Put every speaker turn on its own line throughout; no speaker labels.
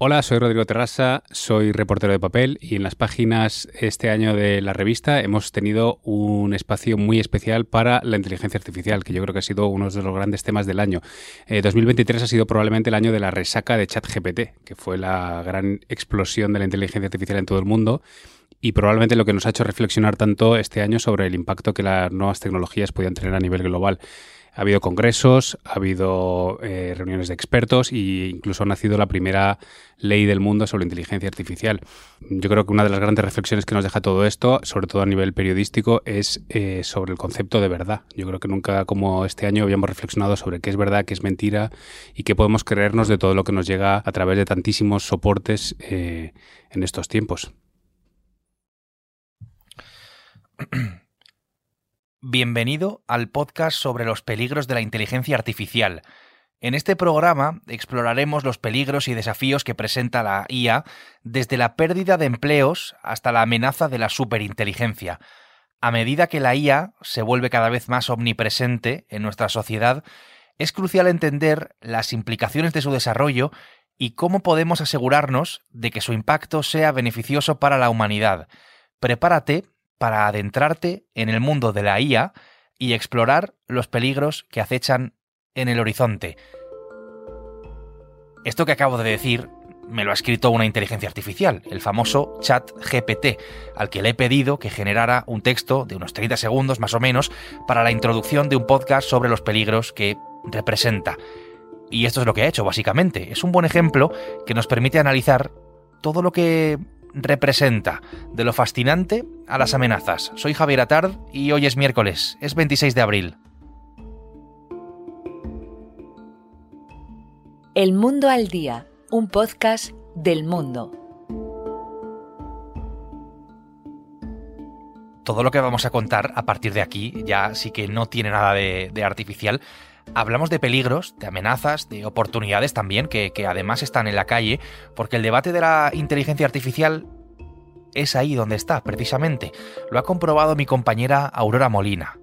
Hola, soy Rodrigo Terrassa, soy reportero de papel y en las páginas este año de la revista hemos tenido un espacio muy especial para la inteligencia artificial, que yo creo que ha sido uno de los grandes temas del año. 2023 eh, ha sido probablemente el año de la resaca de ChatGPT, que fue la gran explosión de la inteligencia artificial en todo el mundo y probablemente lo que nos ha hecho reflexionar tanto este año sobre el impacto que las nuevas tecnologías podían tener a nivel global. Ha habido congresos, ha habido eh, reuniones de expertos e incluso ha nacido la primera ley del mundo sobre inteligencia artificial. Yo creo que una de las grandes reflexiones que nos deja todo esto, sobre todo a nivel periodístico, es eh, sobre el concepto de verdad. Yo creo que nunca como este año habíamos reflexionado sobre qué es verdad, qué es mentira y qué podemos creernos de todo lo que nos llega a través de tantísimos soportes eh, en estos tiempos.
Bienvenido al podcast sobre los peligros de la inteligencia artificial. En este programa exploraremos los peligros y desafíos que presenta la IA desde la pérdida de empleos hasta la amenaza de la superinteligencia. A medida que la IA se vuelve cada vez más omnipresente en nuestra sociedad, es crucial entender las implicaciones de su desarrollo y cómo podemos asegurarnos de que su impacto sea beneficioso para la humanidad. Prepárate para adentrarte en el mundo de la IA y explorar los peligros que acechan en el horizonte. Esto que acabo de decir me lo ha escrito una inteligencia artificial, el famoso chat GPT, al que le he pedido que generara un texto de unos 30 segundos más o menos para la introducción de un podcast sobre los peligros que representa. Y esto es lo que ha hecho, básicamente. Es un buen ejemplo que nos permite analizar todo lo que representa, de lo fascinante a las amenazas. Soy Javier Atard y hoy es miércoles, es 26 de abril.
El Mundo al Día, un podcast del mundo.
Todo lo que vamos a contar a partir de aquí ya sí que no tiene nada de, de artificial, hablamos de peligros, de amenazas, de oportunidades también, que, además están en la calle, porque el debate de la inteligencia artificial es ahí donde está, precisamente. Lo ha comprobado mi compañera Aurora Molina.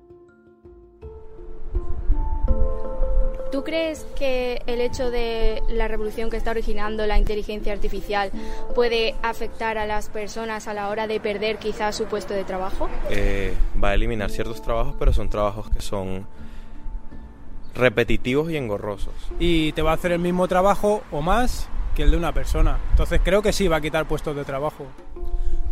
¿Tú crees que el hecho de la revolución que está originando la inteligencia artificial puede afectar a las personas a la hora de perder quizás su puesto de trabajo?
Eh, va a eliminar ciertos trabajos, pero son trabajos que son repetitivos y engorrosos.
Y te va a hacer el mismo trabajo o más que el de una persona. Entonces creo que sí va a quitar puestos de trabajo.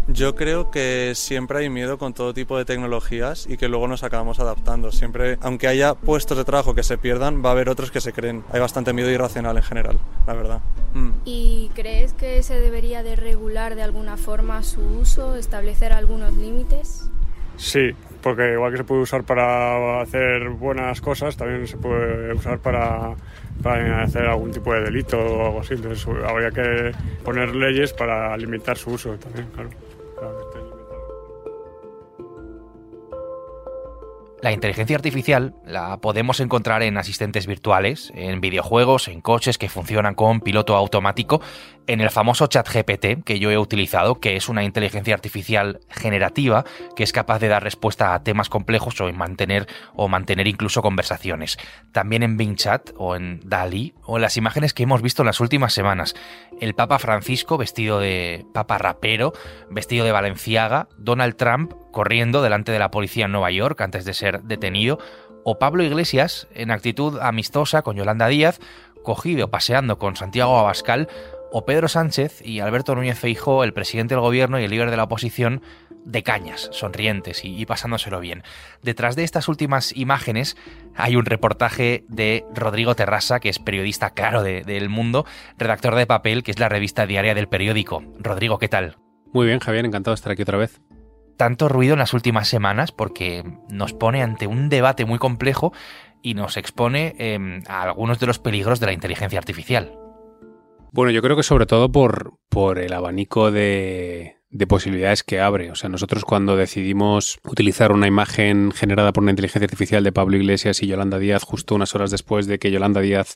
Yo creo que siempre hay miedo con todo tipo de tecnologías y que luego nos acabamos adaptando. Siempre, aunque haya puestos de trabajo que se pierdan, va a haber otros que se creen. Hay bastante miedo irracional en general, la verdad.
Mm. ¿Y crees que se debería de regular de alguna forma su uso, establecer algunos límites?
Sí, porque igual que se puede usar para hacer buenas cosas, también se puede usar para, para hacer algún tipo de delito o algo así. Entonces habría que poner leyes para limitar su uso también, claro.
La inteligencia artificial la podemos encontrar en asistentes virtuales, en videojuegos, en coches que funcionan con piloto automático, en el famoso chat GPT que yo he utilizado, que es una inteligencia artificial generativa que es capaz de dar respuesta a temas complejos o en mantener o mantener incluso conversaciones. También en Bing Chat o en DALI o en las imágenes que hemos visto en las últimas semanas. El Papa Francisco vestido de papa rapero, vestido de Valenciaga, Donald Trump corriendo delante de la policía en Nueva York antes de ser detenido, o Pablo Iglesias en actitud amistosa con Yolanda Díaz, cogido paseando con Santiago Abascal, o Pedro Sánchez y Alberto Núñez Feijó, el presidente del gobierno y el líder de la oposición, de cañas, sonrientes y, pasándoselo bien. Detrás de estas últimas imágenes hay un reportaje de Rodrigo Terrasa, que es periodista claro del mundo, redactor de papel, que es la revista diaria del periódico. Rodrigo, ¿qué tal?
Muy bien, Javier, encantado de estar aquí otra vez
tanto ruido en las últimas semanas porque nos pone ante un debate muy complejo y nos expone em, a algunos de los peligros de la inteligencia artificial.
Bueno, yo creo que sobre todo por, por el abanico de, de posibilidades que abre. O sea, nosotros cuando decidimos utilizar una imagen generada por una inteligencia artificial de Pablo Iglesias y Yolanda Díaz justo unas horas después de que Yolanda Díaz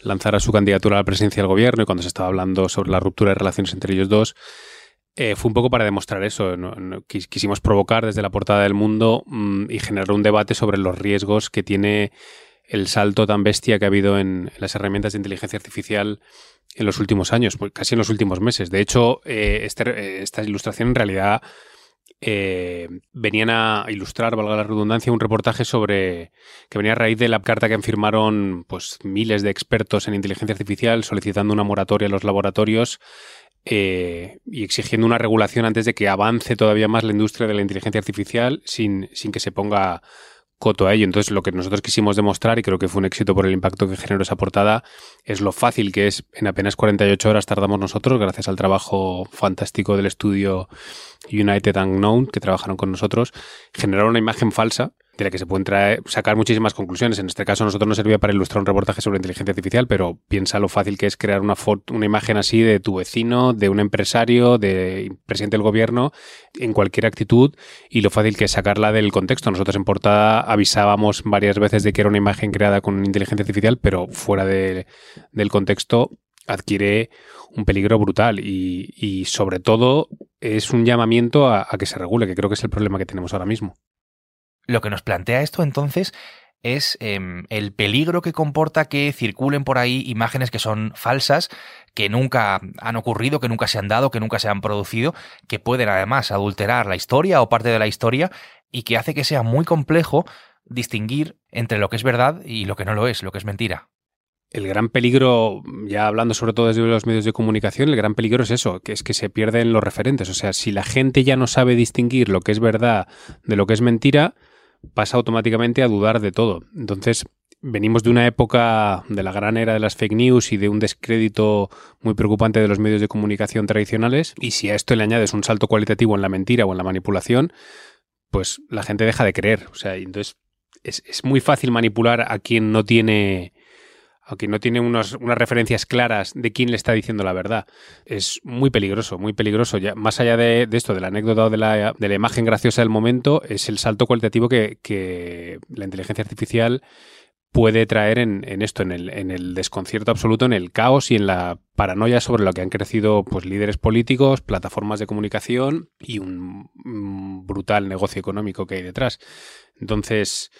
lanzara su candidatura a la presidencia del gobierno y cuando se estaba hablando sobre la ruptura de relaciones entre ellos dos, eh, fue un poco para demostrar eso. quisimos provocar desde la portada del mundo mm, y generar un debate sobre los riesgos que tiene el salto tan bestia que ha habido en, las herramientas de inteligencia artificial en los últimos años, pues casi en los últimos meses. De hecho, eh, este, esta ilustración en realidad eh, venían a ilustrar, valga la redundancia, un reportaje sobre que venía a raíz de la carta que firmaron pues, miles de expertos en inteligencia artificial solicitando una moratoria en los laboratorios eh, y exigiendo una regulación antes de que avance todavía más la industria de la inteligencia artificial sin, sin que se ponga coto a ello. Entonces, lo que nosotros quisimos demostrar, y creo que fue un éxito por el impacto que generó esa portada, es lo fácil que es, en apenas 48 horas tardamos nosotros, gracias al trabajo fantástico del estudio United Unknown, que trabajaron con nosotros, generar una imagen falsa de la que se pueden sacar muchísimas conclusiones. En este caso, nosotros nos servía para ilustrar un reportaje sobre inteligencia artificial, pero piensa lo fácil que es crear una, foto, una imagen así de tu vecino, de un empresario, de presidente del gobierno, en cualquier actitud, y lo fácil que es sacarla del contexto. Nosotros en portada avisábamos varias veces de que era una imagen creada con inteligencia artificial, pero fuera del contexto adquiere un peligro brutal y, sobre todo es un llamamiento a que se regule, que creo que es el problema que tenemos ahora mismo.
Lo que nos plantea esto entonces es em, el peligro que comporta que circulen por ahí imágenes que son falsas, que nunca han ocurrido, que nunca se han dado, que nunca se han producido, que pueden además adulterar la historia o parte de la historia y que hace que sea muy complejo distinguir entre lo que es verdad y lo que no lo es, lo que es mentira.
El gran peligro, ya hablando sobre todo desde los medios de comunicación, el gran peligro es eso, que es que se pierden los referentes. O sea, si la gente ya no sabe distinguir lo que es verdad de lo que es mentira, pasa automáticamente a dudar de todo. Entonces, venimos de una época de la gran era de las fake news y de un descrédito muy preocupante de los medios de comunicación tradicionales. Y si a esto le añades un salto cualitativo en la mentira o en la manipulación, pues la gente deja de creer. O sea, entonces es, es muy fácil manipular a quien no tiene aunque no tiene unas referencias claras de quién le está diciendo la verdad. Es muy peligroso, muy peligroso. Ya, más allá de, esto, de la anécdota o de la, de la, imagen graciosa del momento, es el salto cualitativo que, la inteligencia artificial puede traer en, esto, en el, en el, desconcierto absoluto, en el caos y en la paranoia sobre lo que han crecido pues, líderes políticos, plataformas de comunicación y un brutal negocio económico que hay detrás. Entonces,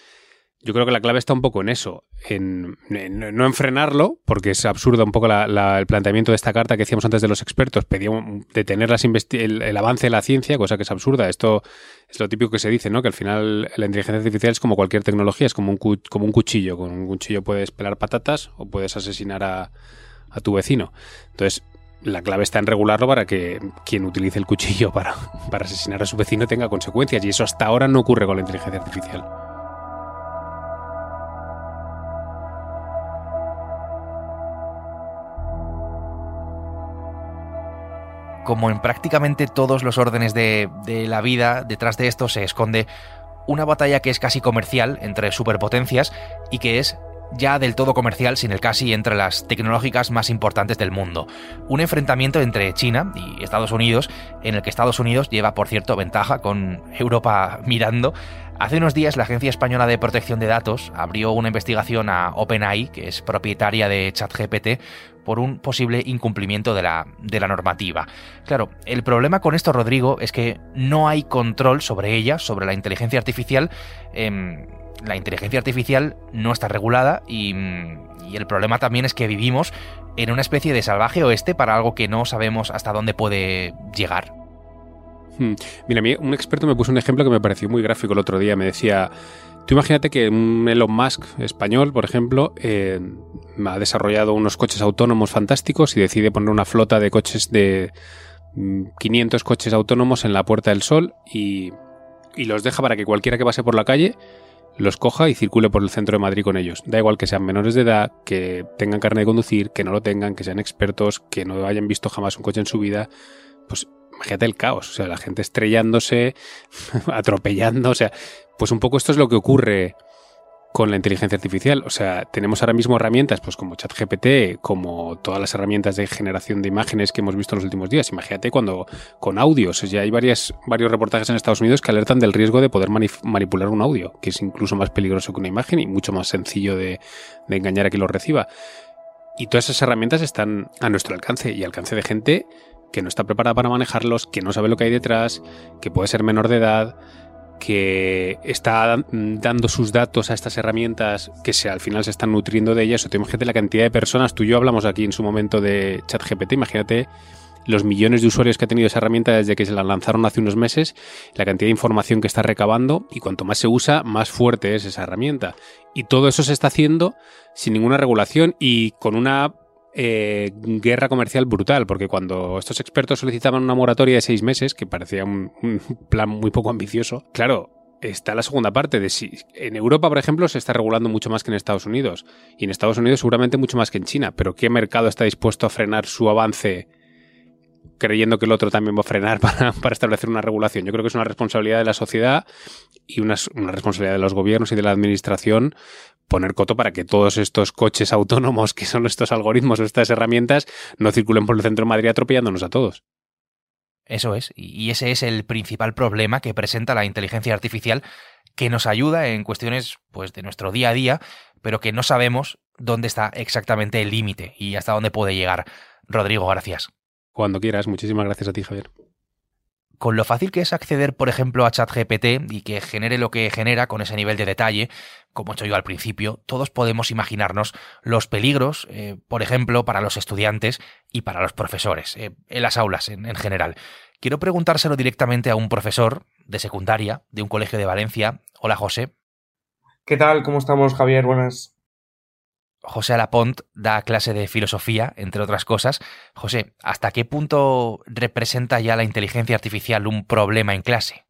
yo creo que la clave está un poco en eso, en, no en frenarlo, porque es absurdo un poco el planteamiento de esta carta que decíamos antes de los expertos, pedíamos detener las el, avance de la ciencia, cosa que es absurda. Esto es lo típico que se dice, ¿no? Que al final la inteligencia artificial es como cualquier tecnología, es como un, como un cuchillo. Con un cuchillo puedes pelar patatas o puedes asesinar a, tu vecino. Entonces, la clave está en regularlo para que quien utilice el cuchillo para asesinar a su vecino tenga consecuencias. Y eso hasta ahora no ocurre con la inteligencia artificial.
Como en prácticamente todos los órdenes de, la vida, detrás de esto se esconde una batalla que es casi comercial entre superpotencias y que es ya del todo comercial sin el casi entre las tecnológicas más importantes del mundo. Un enfrentamiento entre China y Estados Unidos en el que Estados Unidos lleva, por cierto, ventaja con Europa mirando Hace unos días la Agencia Española de Protección de Datos abrió una investigación a OpenAI, que es propietaria de ChatGPT, por un posible incumplimiento de la, de la normativa. Claro, el problema con esto, Rodrigo, es que no hay control sobre ella, sobre la inteligencia artificial. Em, la inteligencia artificial no está regulada y, y el problema también es que vivimos en una especie de salvaje oeste para algo que no sabemos hasta dónde puede llegar.
Hmm. Mira, un experto me puso un ejemplo que me pareció muy gráfico el otro día. Me decía, tú imagínate que un Elon Musk español, por ejemplo, eh, ha desarrollado unos coches autónomos fantásticos y decide poner una flota de coches de 500 mm, coches autónomos en la Puerta del Sol y, y los deja para que cualquiera que pase por la calle los coja y circule por el centro de Madrid con ellos. Da igual que sean menores de edad, que tengan carne de conducir, que no lo tengan, que sean expertos, que no hayan visto jamás un coche en su vida. Pues imagínate el caos, o sea, la gente estrellándose, atropellando, o sea, pues un poco esto es lo que ocurre con la inteligencia artificial. O sea, tenemos ahora mismo herramientas, pues como ChatGPT, como todas las herramientas de generación de imágenes que hemos visto en los últimos días. Imagínate cuando con audios, ya hay varias, varios reportajes en Estados Unidos que alertan del riesgo de poder manipular un audio, que es incluso más peligroso que una imagen y mucho más sencillo de, de engañar a quien lo reciba. Y todas esas herramientas están a nuestro alcance y alcance de gente que no está preparada para manejarlos, que no sabe lo que hay detrás, que puede ser menor de edad. Que está dando sus datos a estas herramientas que se, al final se están nutriendo de ellas. O te imagínate la cantidad de personas, tú y yo hablamos aquí en su momento de ChatGPT, imagínate los millones de usuarios que ha tenido esa herramienta desde que se la lanzaron hace unos meses, la cantidad de información que está recabando y cuanto más se usa, más fuerte es esa herramienta. Y todo eso se está haciendo sin ninguna regulación y con una eh, guerra comercial brutal, porque cuando estos expertos solicitaban una moratoria de seis meses, que parecía un, plan muy poco ambicioso, claro, está la segunda parte en Europa, por ejemplo, se está regulando mucho más que en Estados Unidos y en Estados Unidos seguramente mucho más que en China, pero ¿qué mercado está dispuesto a frenar su avance creyendo que el otro también va a frenar para, establecer una regulación. Yo creo que es una responsabilidad de la sociedad y una, responsabilidad de los gobiernos y de la administración poner coto para que todos estos coches autónomos, que son estos algoritmos o estas herramientas, no circulen por el centro de Madrid atropellándonos a todos.
Eso es, y ese es el principal problema que presenta la inteligencia artificial, que nos ayuda en cuestiones pues, de nuestro día a día, pero que no sabemos dónde está exactamente el límite y hasta dónde puede llegar. Rodrigo, gracias.
Cuando quieras. Muchísimas gracias a ti, Javier.
Con lo fácil que es acceder, por ejemplo, a ChatGPT y que genere lo que genera con ese nivel de detalle, como he hecho yo al principio, todos podemos imaginarnos los peligros, eh, por ejemplo, para los estudiantes y para los profesores, eh, en las aulas en, en general. Quiero preguntárselo directamente a un profesor de secundaria de un colegio de Valencia. Hola, José.
¿Qué tal? ¿Cómo estamos, Javier? Buenas.
José Alapont da clase de filosofía, entre otras cosas. José, ¿hasta qué punto representa ya la inteligencia artificial un problema en clase?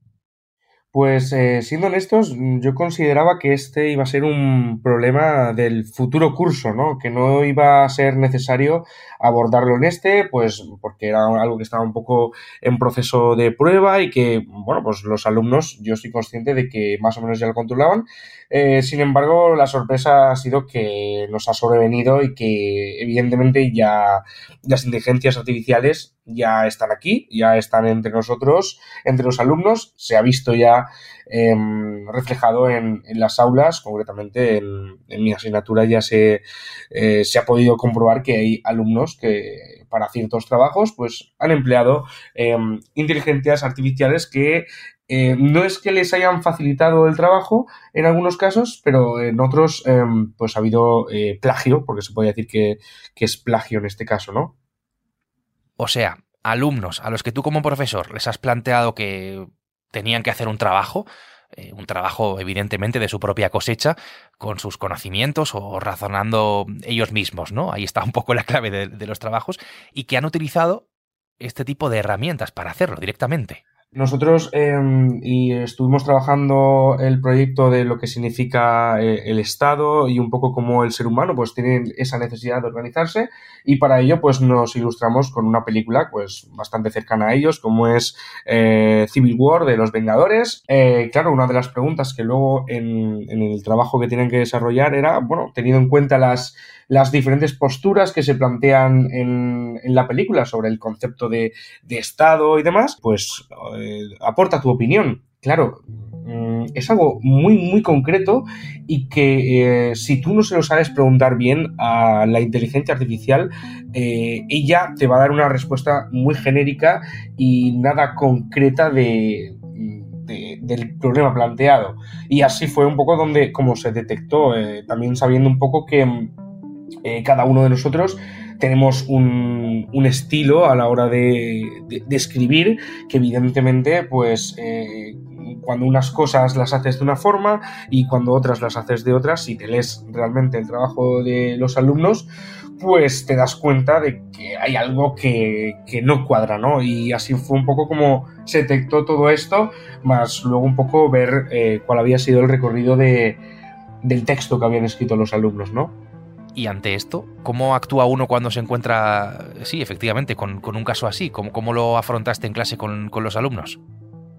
Pues eh, siendo honestos, yo consideraba que este iba a ser un problema del futuro curso, ¿no? Que no iba a ser necesario abordarlo en este, pues porque era algo que estaba un poco en proceso de prueba y que, bueno, pues los alumnos, yo estoy consciente de que más o menos ya lo controlaban. Eh, sin embargo, la sorpresa ha sido que nos ha sobrevenido y que evidentemente ya las inteligencias artificiales ya están aquí, ya están entre nosotros, entre los alumnos, se ha visto ya em, reflejado en, las aulas, concretamente en, mi asignatura ya se, eh, se ha podido comprobar que hay alumnos que para ciertos trabajos pues han empleado em, inteligencias artificiales que eh, no es que les hayan facilitado el trabajo en algunos casos, pero en otros em, pues ha habido eh, plagio, porque se puede decir que, que es plagio en este caso, ¿no?
O sea, alumnos a los que tú como profesor les has planteado que tenían que hacer un trabajo, eh, un trabajo evidentemente de su propia cosecha, con sus conocimientos o razonando ellos mismos, ¿no? Ahí está un poco la clave de los trabajos, y que han utilizado este tipo de herramientas para hacerlo directamente.
Nosotros em, y estuvimos trabajando el proyecto de lo que significa eh, el Estado y un poco como el ser humano pues tiene esa necesidad de organizarse y para ello pues nos ilustramos con una película pues bastante cercana a ellos como es eh, Civil War de los Vengadores. Eh, claro, una de las preguntas que luego en, en el trabajo que tienen que desarrollar era, bueno, teniendo en cuenta las las diferentes posturas que se plantean en, en la película sobre el concepto de Estado y demás, pues eh, aporta tu opinión. Claro, mm, es algo muy, muy concreto y que eh, si tú no se lo sabes preguntar bien a la inteligencia artificial, eh, ella te va a dar una respuesta muy genérica y nada concreta de, del problema planteado. Y así fue un poco donde, como se detectó, también sabiendo un poco que eh, cada uno de nosotros tenemos un, estilo a la hora de, escribir que evidentemente pues eh, cuando unas cosas las haces de una forma y cuando otras las haces de otras, si te lees realmente el trabajo de los alumnos, pues te das cuenta de que hay algo que, no cuadra, ¿no? Y así fue un poco como se detectó todo esto, más luego un poco ver eh, cuál había sido el recorrido de, del texto que habían escrito los alumnos, ¿no?
Y ante esto, ¿cómo actúa uno cuando se encuentra, sí, efectivamente, con, un caso así? ¿Cómo, ¿Cómo, lo afrontaste en clase con, los alumnos?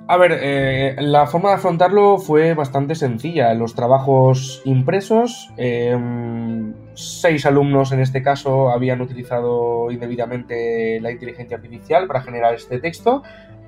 A ver, eh, la forma de afrontarlo fue bastante sencilla. Los trabajos impresos, em, seis alumnos en este caso habían utilizado indebidamente la inteligencia artificial para generar este texto.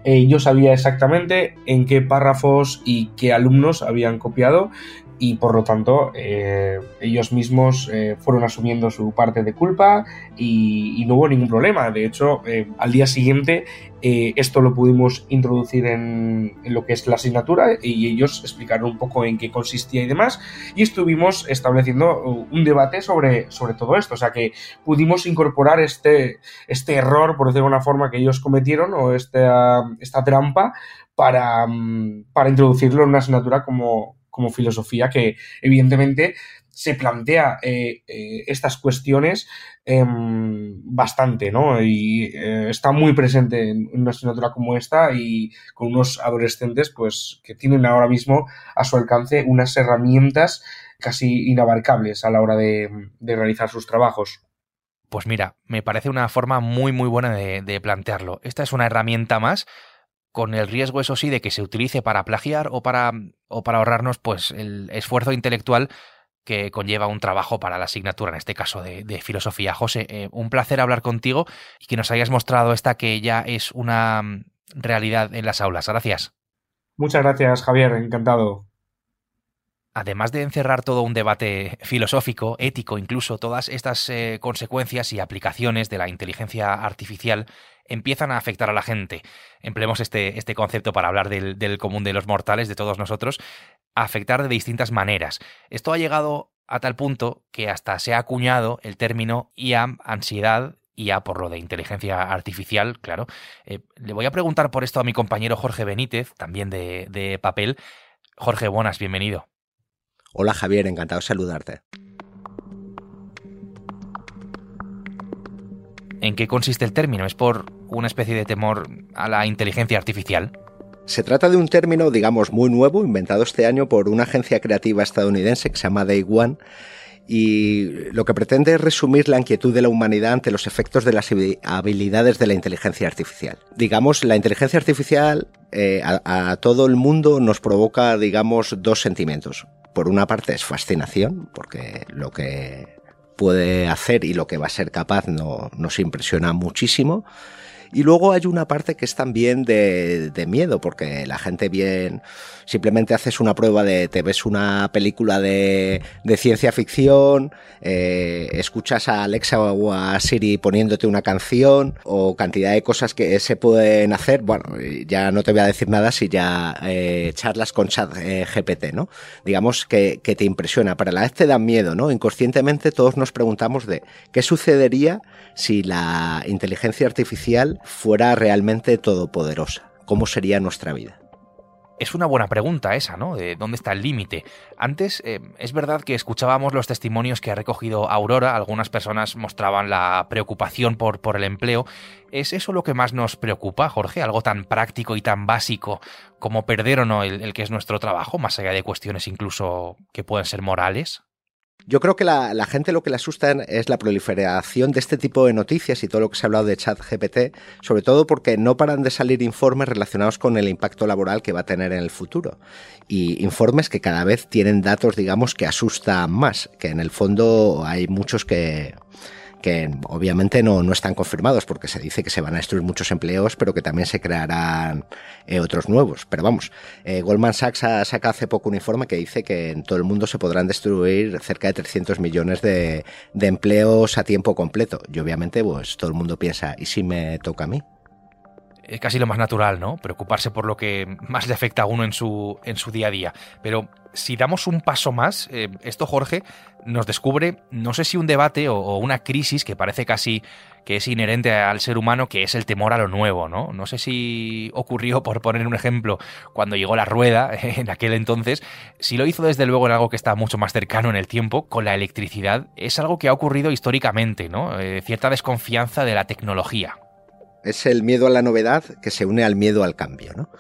Eh, yo sabía exactamente en qué párrafos y qué alumnos habían copiado y por lo tanto eh, ellos mismos eh, fueron asumiendo su parte de culpa y, no hubo ningún problema. De hecho, eh, al día siguiente esto lo pudimos introducir en, lo que es la asignatura y ellos explicaron un poco en qué consistía y demás y estuvimos estableciendo un debate sobre, sobre todo esto. O sea que pudimos incorporar este, este error, por decirlo de una forma, que ellos cometieron o esta, esta trampa para, mm, para introducirlo en una asignatura como, como filosofía que evidentemente se plantea eh, eh, estas cuestiones em, bastante, ¿no? Y eh, está muy presente en una asignatura como esta y con unos adolescentes, pues, que tienen ahora mismo a su alcance unas herramientas casi inabarcables a la hora de, realizar sus trabajos.
Pues mira, me parece una forma muy muy buena de plantearlo. Esta es una herramienta más con el riesgo, eso sí, de que se utilice para plagiar o para, o para ahorrarnos pues, el esfuerzo intelectual que conlleva un trabajo para la asignatura, en este caso de, filosofía. José, eh, un placer hablar contigo y que nos hayas mostrado esta que ya es una realidad en las aulas. Gracias.
Muchas gracias, Javier, encantado.
Además de encerrar todo un debate filosófico, ético, incluso todas estas eh, consecuencias y aplicaciones de la inteligencia artificial empiezan a afectar a la gente. Empleemos este, este concepto para hablar del, común de los mortales, de todos nosotros, a afectar de distintas maneras. Esto ha llegado a tal punto que hasta se ha acuñado el término IA, ansiedad, IA por lo de inteligencia artificial, claro. Eh, le voy a preguntar por esto a mi compañero Jorge Benítez, también de, de Papel. Jorge, buenas, bienvenido.
Hola Javier, encantado de saludarte.
¿En qué consiste el término? ¿Es por una especie de temor a la inteligencia artificial?
Se trata de un término, digamos, muy nuevo, inventado este año por una agencia creativa estadounidense que se llama Day One, y lo que pretende es resumir la inquietud de la humanidad ante los efectos de las habilidades de la inteligencia artificial. Digamos, la inteligencia artificial eh, a, todo el mundo nos provoca, digamos, dos sentimientos. Por una parte es fascinación, porque lo que puede hacer y lo que va a ser capaz no, nos impresiona muchísimo. Y luego hay una parte que es también de, de, miedo, porque la gente bien simplemente haces una prueba de, te ves una película de, de ciencia ficción, eh, escuchas a Alexa o a Siri poniéndote una canción o cantidad de cosas que se pueden hacer. Bueno, ya no te voy a decir nada si ya eh, charlas con chat GPT, ¿no? Digamos que, que te impresiona, pero a la vez te da miedo, ¿no? Inconscientemente todos nos preguntamos de qué sucedería si la inteligencia artificial fuera realmente todopoderosa? ¿Cómo sería nuestra vida?
Es una buena pregunta esa, ¿no? De dónde está el límite. Antes, eh, es verdad que escuchábamos los testimonios que ha recogido Aurora, algunas personas mostraban la preocupación por, por el empleo. ¿Es eso lo que más nos preocupa, Jorge? Algo tan práctico y tan básico como perder o no el que es nuestro trabajo, más allá de cuestiones incluso que pueden ser morales.
Yo creo que la, la, gente lo que le asusta es la proliferación de este tipo de noticias y todo lo que se ha hablado de chat GPT, sobre todo porque no paran de salir informes relacionados con el impacto laboral que va a tener en el futuro. Y informes que cada vez tienen datos, digamos, que asustan más, que en el fondo hay muchos que, que obviamente no, no, están confirmados porque se dice que se van a destruir muchos empleos, pero que también se crearán eh, otros nuevos. Pero vamos, eh, Goldman Sachs ha sacado hace poco un informe que dice que en todo el mundo se podrán destruir cerca de 300 millones de, de empleos a tiempo completo. Y obviamente, pues todo el mundo piensa, ¿y si me toca a mí?
Es casi lo más natural, ¿no? Preocuparse por lo que más le afecta a uno en su, en su día a día. Pero si damos un paso más, eh, esto, Jorge, nos descubre, no sé si un debate o, una crisis que parece casi que es inherente al ser humano, que es el temor a lo nuevo, ¿no? No sé si ocurrió, por poner un ejemplo, cuando llegó la rueda en aquel entonces, si lo hizo desde luego en algo que está mucho más cercano en el tiempo, con la electricidad, es algo que ha ocurrido históricamente, ¿no? Eh, cierta desconfianza de la tecnología.
Es el miedo a la novedad que se une al miedo al cambio, ¿no?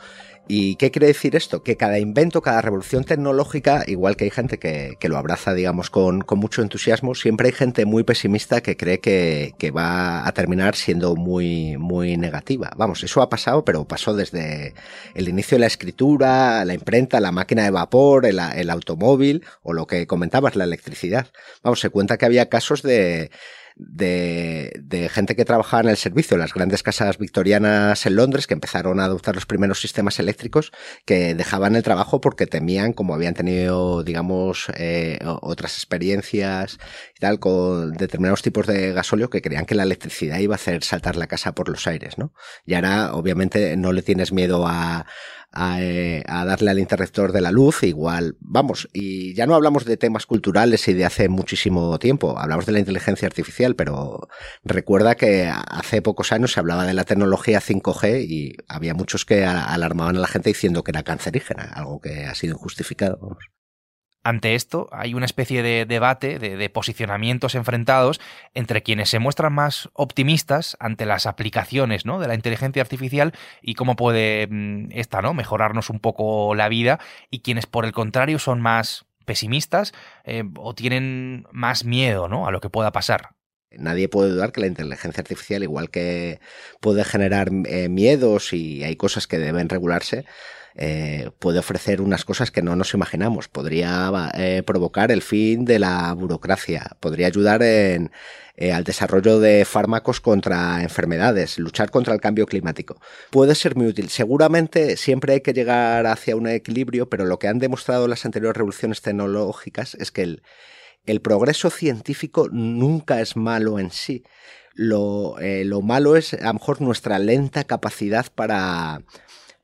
¿Y qué quiere decir esto? Que cada invento, cada revolución tecnológica, igual que hay gente que, lo abraza, digamos, con, mucho entusiasmo, siempre hay gente muy pesimista que cree que, que, va a terminar siendo muy, muy negativa. Vamos, eso ha pasado, pero pasó desde el inicio de la escritura, la imprenta, la máquina de vapor, el, el automóvil o lo que comentabas, la electricidad. Vamos, se cuenta que había casos de de, gente que trabajaba en el servicio, las grandes casas victorianas en Londres, que empezaron a adoptar los primeros sistemas eléctricos, que dejaban el trabajo porque temían, como habían tenido, digamos, eh, otras experiencias y tal, con determinados tipos de gasóleo, que creían que la electricidad iba a hacer saltar la casa por los aires, ¿no? Y ahora, obviamente, no le tienes miedo a, eh, a, darle al interruptor de la luz, igual, vamos, y ya no hablamos de temas culturales y de hace muchísimo tiempo, hablamos de la inteligencia artificial, pero recuerda que hace pocos años se hablaba de la tecnología 5G y había muchos que alarmaban a la gente diciendo que era cancerígena, algo que ha sido injustificado. Vamos.
Ante esto, hay una especie de debate, de, posicionamientos enfrentados entre quienes se muestran más optimistas ante las aplicaciones ¿no? de la inteligencia artificial y cómo puede mm, esta ¿no? mejorarnos un poco la vida, y quienes por el contrario son más pesimistas eh, o tienen más miedo ¿no? a lo que pueda pasar.
Nadie puede dudar que la inteligencia artificial, igual que puede generar eh, miedos y hay cosas que deben regularse, eh, puede ofrecer unas cosas que no nos imaginamos. Podría eh, provocar el fin de la burocracia, podría ayudar en, eh, al desarrollo de fármacos contra enfermedades, luchar contra el cambio climático. Puede ser muy útil. Seguramente siempre hay que llegar hacia un equilibrio, pero lo que han demostrado las anteriores revoluciones tecnológicas es que el, progreso científico nunca es malo en sí. Lo, lo malo es a lo mejor nuestra lenta capacidad para,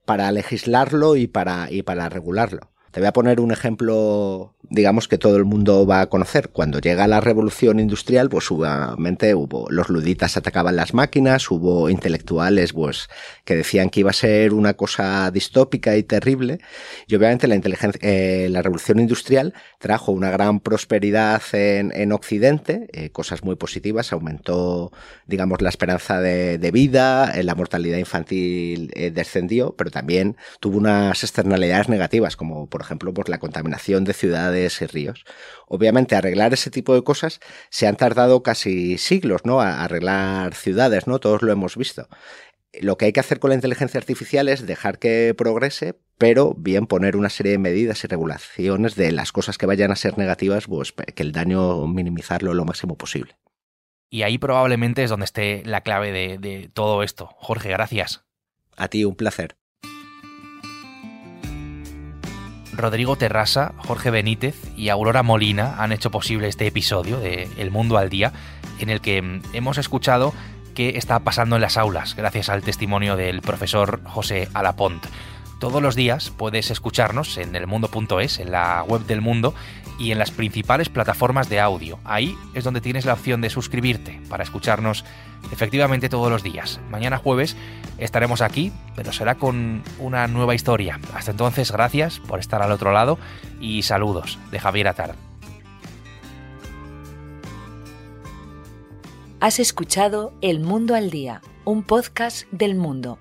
para legislarlo y para, y para regularlo. Te voy a poner un ejemplo, digamos, que todo el mundo va a conocer. Cuando llega la revolución industrial, pues obviamente hubo, los luditas atacaban las máquinas, hubo intelectuales, pues, que decían que iba a ser una cosa distópica y terrible. Y obviamente la inteligencia, eh, la revolución industrial trajo una gran prosperidad en, en Occidente, eh, cosas muy positivas, aumentó, digamos, la esperanza de, de vida, eh, la mortalidad infantil descendió, pero también tuvo unas externalidades negativas, como por ejemplo, por la contaminación de ciudades y ríos. Obviamente, arreglar ese tipo de cosas se han tardado casi siglos, ¿no? A arreglar ciudades, ¿no? Todos lo hemos visto. Lo que hay que hacer con la inteligencia artificial es dejar que progrese, pero bien poner una serie de medidas y regulaciones de las cosas que vayan a ser negativas, pues que el daño minimizarlo lo máximo posible.
Y ahí probablemente es donde esté la clave de, de todo esto. Jorge, gracias.
A ti, un placer.
Rodrigo Terrasa, Jorge Benítez y Aurora Molina han hecho posible este episodio de El Mundo al Día, en el que mm, hemos escuchado qué está pasando en las aulas, gracias al testimonio del profesor José Alapont. Todos los días puedes escucharnos en elmundo.es, en la web del mundo y en las principales plataformas de audio. Ahí es donde tienes la opción de suscribirte para escucharnos efectivamente todos los días. Mañana jueves estaremos aquí, pero será con una nueva historia. Hasta entonces, gracias por estar al otro lado y saludos de Javier Atar.
Has escuchado El Mundo al Día, un podcast del mundo